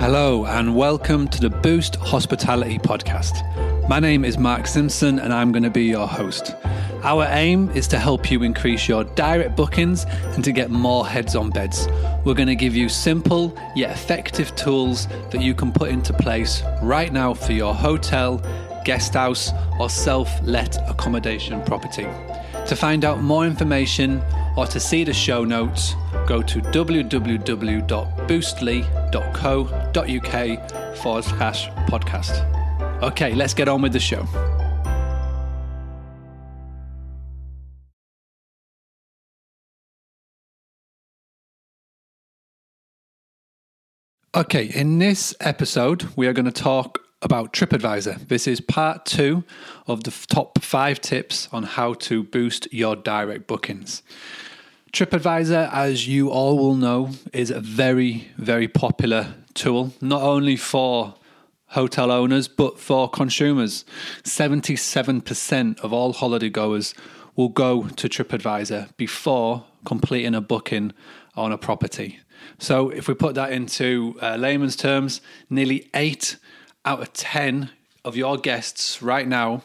Hello, and welcome to the Boost Hospitality Podcast. My name is Mark Simpson, and I'm going to be your host. Our aim is to help you increase your direct bookings and to get more heads on beds. We're going to give you simple yet effective tools that you can put into place right now for your hotel, guest house, or self let accommodation property. To find out more information or to see the show notes, go to www.boostly.co.uk forward slash podcast. Okay, let's get on with the show. Okay, in this episode, we are going to talk about TripAdvisor. This is part two of the top five tips on how to boost your direct bookings. TripAdvisor, as you all will know, is a very, very popular tool, not only for hotel owners, but for consumers. 77% of all holiday goers will go to TripAdvisor before completing a booking on a property. So, if we put that into uh, layman's terms, nearly eight out of 10 of your guests right now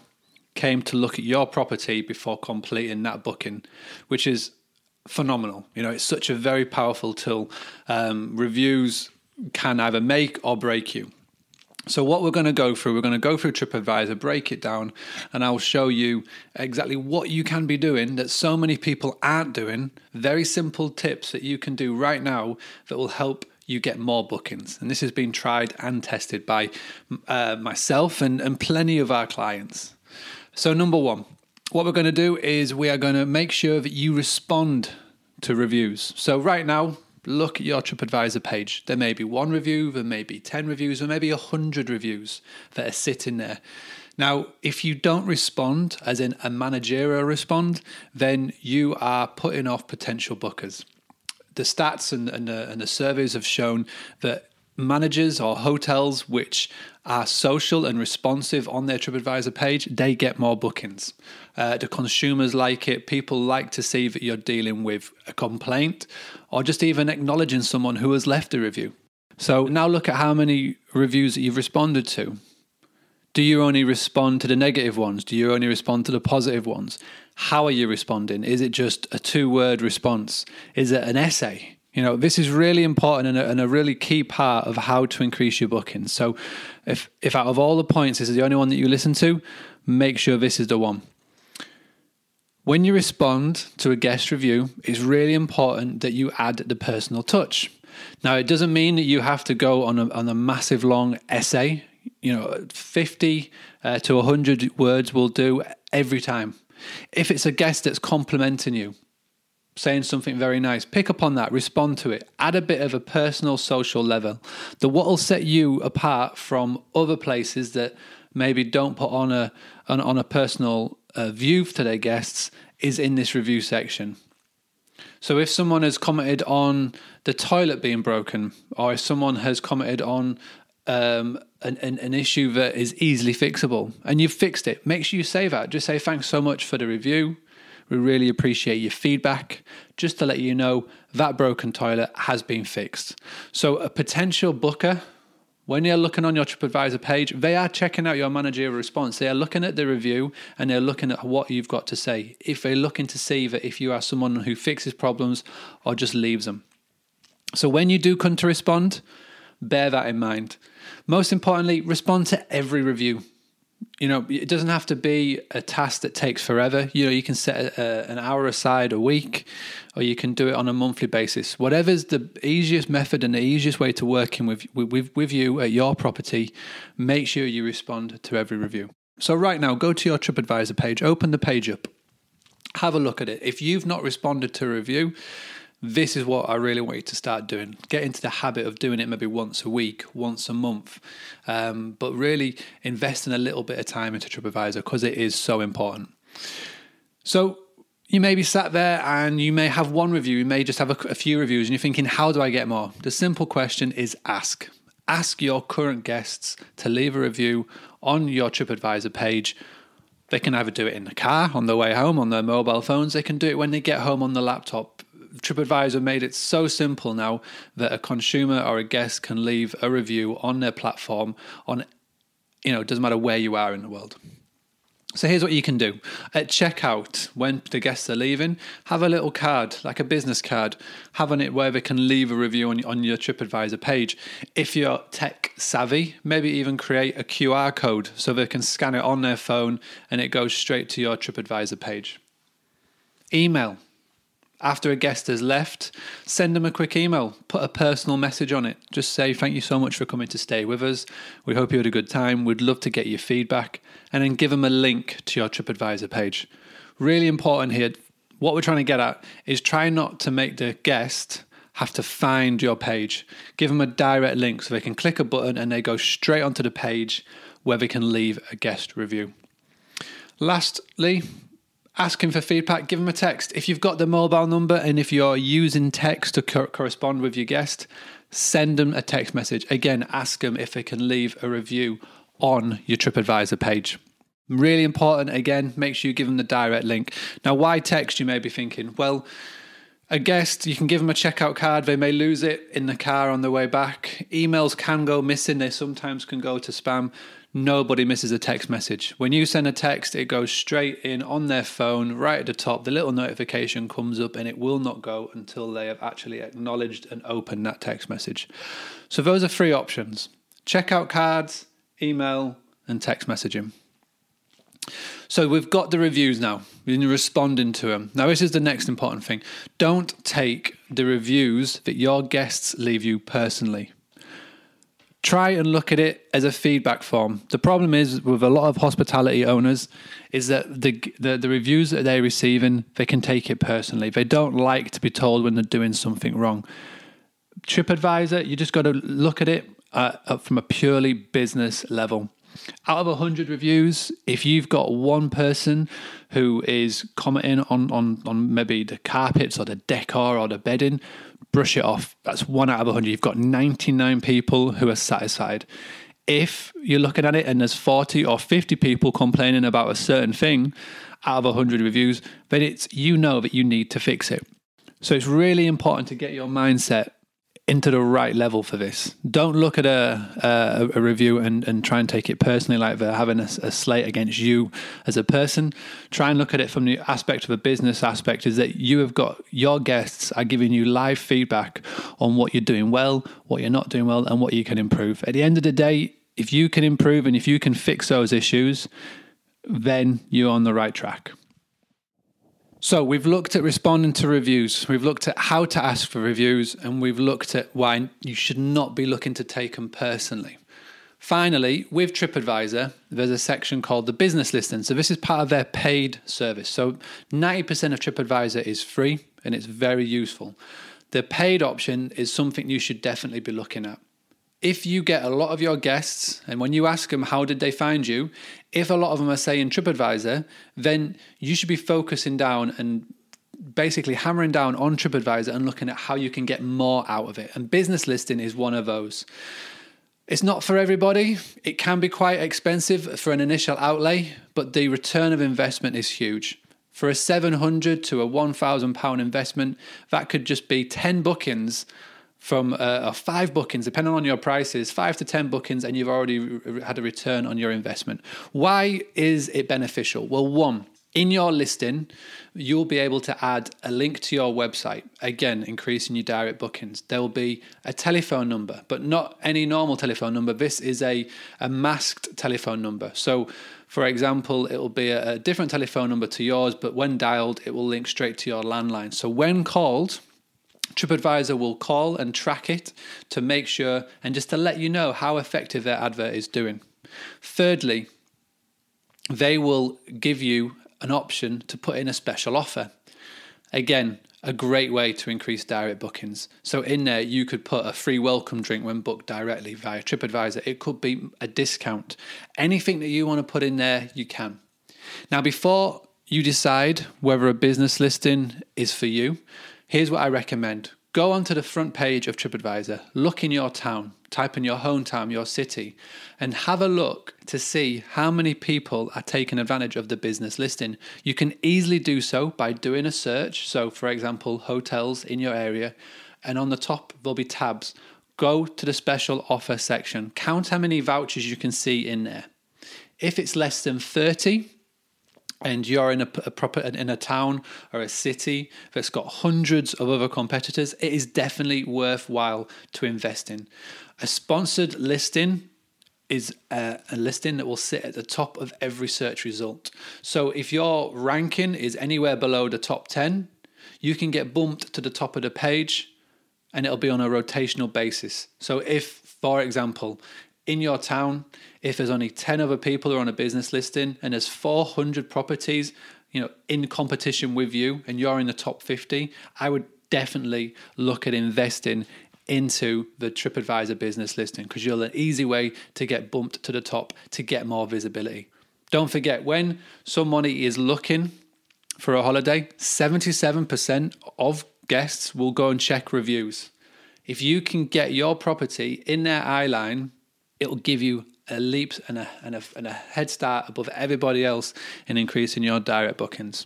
came to look at your property before completing that booking, which is phenomenal. You know, it's such a very powerful tool. Um, reviews can either make or break you. So, what we're going to go through, we're going to go through TripAdvisor, break it down, and I'll show you exactly what you can be doing that so many people aren't doing. Very simple tips that you can do right now that will help you get more bookings. And this has been tried and tested by uh, myself and, and plenty of our clients. So, number one, what we're going to do is we are going to make sure that you respond to reviews. So, right now, look at your TripAdvisor page. There may be one review, there may be 10 reviews, or maybe 100 reviews that are sitting there. Now, if you don't respond, as in a managerial respond, then you are putting off potential bookers. The stats and, and, the, and the surveys have shown that managers or hotels which are social and responsive on their TripAdvisor page, they get more bookings. Uh, the consumers like it. People like to see that you're dealing with a complaint or just even acknowledging someone who has left a review. So now look at how many reviews that you've responded to. Do you only respond to the negative ones? Do you only respond to the positive ones? How are you responding? Is it just a two word response? Is it an essay? You know, this is really important and a, and a, really key part of how to increase your bookings. So, if if out of all the points this is the only one that you listen to, make sure this is the one. When you respond to a guest review, it's really important that you add the personal touch. Now, it doesn't mean that you have to go on a, on a massive long essay. You know, 50 uh, to 100 words will do every time. If it's a guest that's complimenting you, saying something very nice, pick up on that, respond to it, add a bit of a personal social level. The what will set you apart from other places that maybe don't put on a on, on a personal uh, view to their guests is in this review section. So if someone has commented on the toilet being broken, or if someone has commented on um, an, an, an, issue that is easily fixable and you've fixed it, make sure you say that. Just say thanks so much for the review. We really appreciate your feedback. Just to let you know, that broken toilet has been fixed. So, a potential booker, when you're looking on your TripAdvisor page, they are checking out your managerial response. They are looking at the review and they're looking at what you've got to say. If they're looking to see that if you are someone who fixes problems or just leaves them. So, when you do come to respond, bear that in mind. Most importantly, respond to every review you know, it doesn't have to be a task that takes forever. You know, you can set a, an hour aside a week, or you can do it on a monthly basis. Whatever's the easiest method and the easiest way to working with with with you at your property, make sure you respond to every review. So right now, go to your TripAdvisor page, open the page up, have a look at it. If you've not responded to a review, this is what I really want you to start doing. Get into the habit of doing it maybe once a week, once a month, um, but really investing a little bit of time into TripAdvisor because it is so important. So you may be sat there and you may have one review, you may just have a, a few reviews, and you're thinking, how do I get more? The simple question is ask. Ask your current guests to leave a review on your TripAdvisor page. They can either do it in the car on their way home on their mobile phones, they can do it when they get home on the laptop TripAdvisor made it so simple now that a consumer or a guest can leave a review on their platform on, you know, it doesn't matter where you are in the world. So here's what you can do. At checkout, when the guests are leaving, have a little card, like a business card, have on it where they can leave a review on, on your TripAdvisor page. If you're tech savvy, maybe even create a QR code so they can scan it on their phone and it goes straight to your TripAdvisor page. Email. After a guest has left, send them a quick email, put a personal message on it. Just say, Thank you so much for coming to stay with us. We hope you had a good time. We'd love to get your feedback. And then give them a link to your TripAdvisor page. Really important here. What we're trying to get at is try not to make the guest have to find your page. Give them a direct link so they can click a button and they go straight onto the page where they can leave a guest review. Lastly, asking for feedback, give them a text. If you've got the mobile number and if you're using text to co- correspond with your guest, send them a text message. Again, ask them if they can leave a review on your TripAdvisor page. Really important, again, make sure you give them the direct link. Now, why text, you may be thinking? Well, a guest, you can give them a checkout card. They may lose it in the car on the way back. Emails can go missing. They sometimes can go to spam. Nobody misses a text message. When you send a text, it goes straight in on their phone, right at the top. The little notification comes up and it will not go until they have actually acknowledged and opened that text message. So, those are three options checkout cards, email, and text messaging. So we've got the reviews now. We're responding to them. Now, this is the next important thing. Don't take the reviews that your guests leave you personally try and look at it as a feedback form. The problem is with a lot of hospitality owners is that the, the, the reviews that they're receiving, they can take it personally. They don't like to be told when they're doing something wrong. TripAdvisor, you just got to look at it uh, from a purely business level. Out of 100 reviews, if you've got one person who is commenting on, on, on maybe the carpets or the decor or the bedding, brush it off. That's one out of 100. You've got 99 people who are satisfied. If you're looking at it and there's 40 or 50 people complaining about a certain thing out of 100 reviews, then it's you know that you need to fix it. So it's really important to get your mindset into the right level for this. Don't look at a, a, a review and, and try and take it personally like they're having a, a, slate against you as a person. Try and look at it from the aspect of a business aspect is that you have got your guests are giving you live feedback on what you're doing well, what you're not doing well, and what you can improve. At the end of the day, if you can improve and if you can fix those issues, then you're on the right track. So we've looked at responding to reviews, we've looked at how to ask for reviews, and we've looked at why you should not be looking to take them personally. Finally, with TripAdvisor, there's a section called the business listing. So this is part of their paid service. So 90% of TripAdvisor is free and it's very useful. The paid option is something you should definitely be looking at if you get a lot of your guests and when you ask them how did they find you, if a lot of them are saying TripAdvisor, then you should be focusing down and basically hammering down on TripAdvisor and looking at how you can get more out of it. And business listing is one of those. It's not for everybody. It can be quite expensive for an initial outlay, but the return of investment is huge. For a 700 to a 1000 pound investment, that could just be 10 bookings from uh, five bookings, depending on your prices, five to 10 bookings, and you've already re- had a return on your investment. Why is it beneficial? Well, one, in your listing, you'll be able to add a link to your website, again, increasing your direct bookings. There will be a telephone number, but not any normal telephone number. This is a, a masked telephone number. So, for example, it will be a, a different telephone number to yours, but when dialed, it will link straight to your landline. So, when called, TripAdvisor will call and track it to make sure and just to let you know how effective their advert is doing. Thirdly, they will give you an option to put in a special offer. Again, a great way to increase direct bookings. So in there, you could put a free welcome drink when booked directly via TripAdvisor. It could be a discount. Anything that you want to put in there, you can. Now, before you decide whether a business listing is for you, Here's what I recommend go onto the front page of TripAdvisor, look in your town, type in your hometown, your city, and have a look to see how many people are taking advantage of the business listing. You can easily do so by doing a search. So, for example, hotels in your area, and on the top there'll be tabs. Go to the special offer section, count how many vouchers you can see in there. If it's less than 30, and you're in a, a, proper in a town or a city that's got hundreds of other competitors, it is definitely worthwhile to invest in. A sponsored listing is a, a, listing that will sit at the top of every search result. So if your ranking is anywhere below the top 10, you can get bumped to the top of the page and it'll be on a rotational basis. So if, for example, in your town, if there's only 10 other people who are on a business listing and there's 400 properties, you know, in competition with you and you're in the top 50, I would definitely look at investing into the TripAdvisor business listing because you're an easy way to get bumped to the top to get more visibility. Don't forget when somebody is looking for a holiday, 77% of guests will go and check reviews. If you can get your property in their eye line it'll give you a leap and a, and, a, and a head start above everybody else in increasing your direct bookings.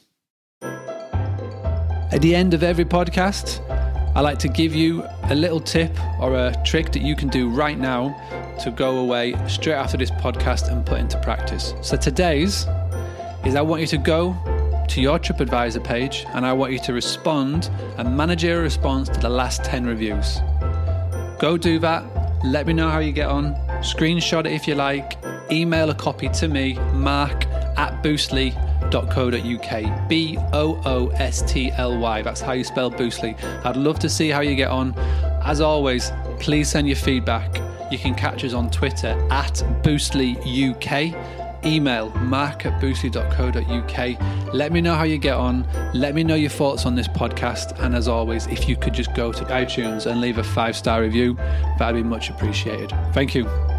At the end of every podcast, I like to give you a little tip or a trick that you can do right now to go away straight after this podcast and put into practice. So today's is I want you to go to your TripAdvisor page and I want you to respond and manage your response to the last 10 reviews. Go do that. Let me know how you get on Screenshot it if you like. Email a copy to me, mark at boostly.co.uk. B O O S T L Y. That's how you spell Boostly. I'd love to see how you get on. As always, please send your feedback. You can catch us on Twitter at BoostlyUK email mark at boostly.co.uk. Let me know how you get on. Let me know your thoughts on this podcast. And as always, if you could just go to iTunes and leave a five star review, that'd be much appreciated. Thank you.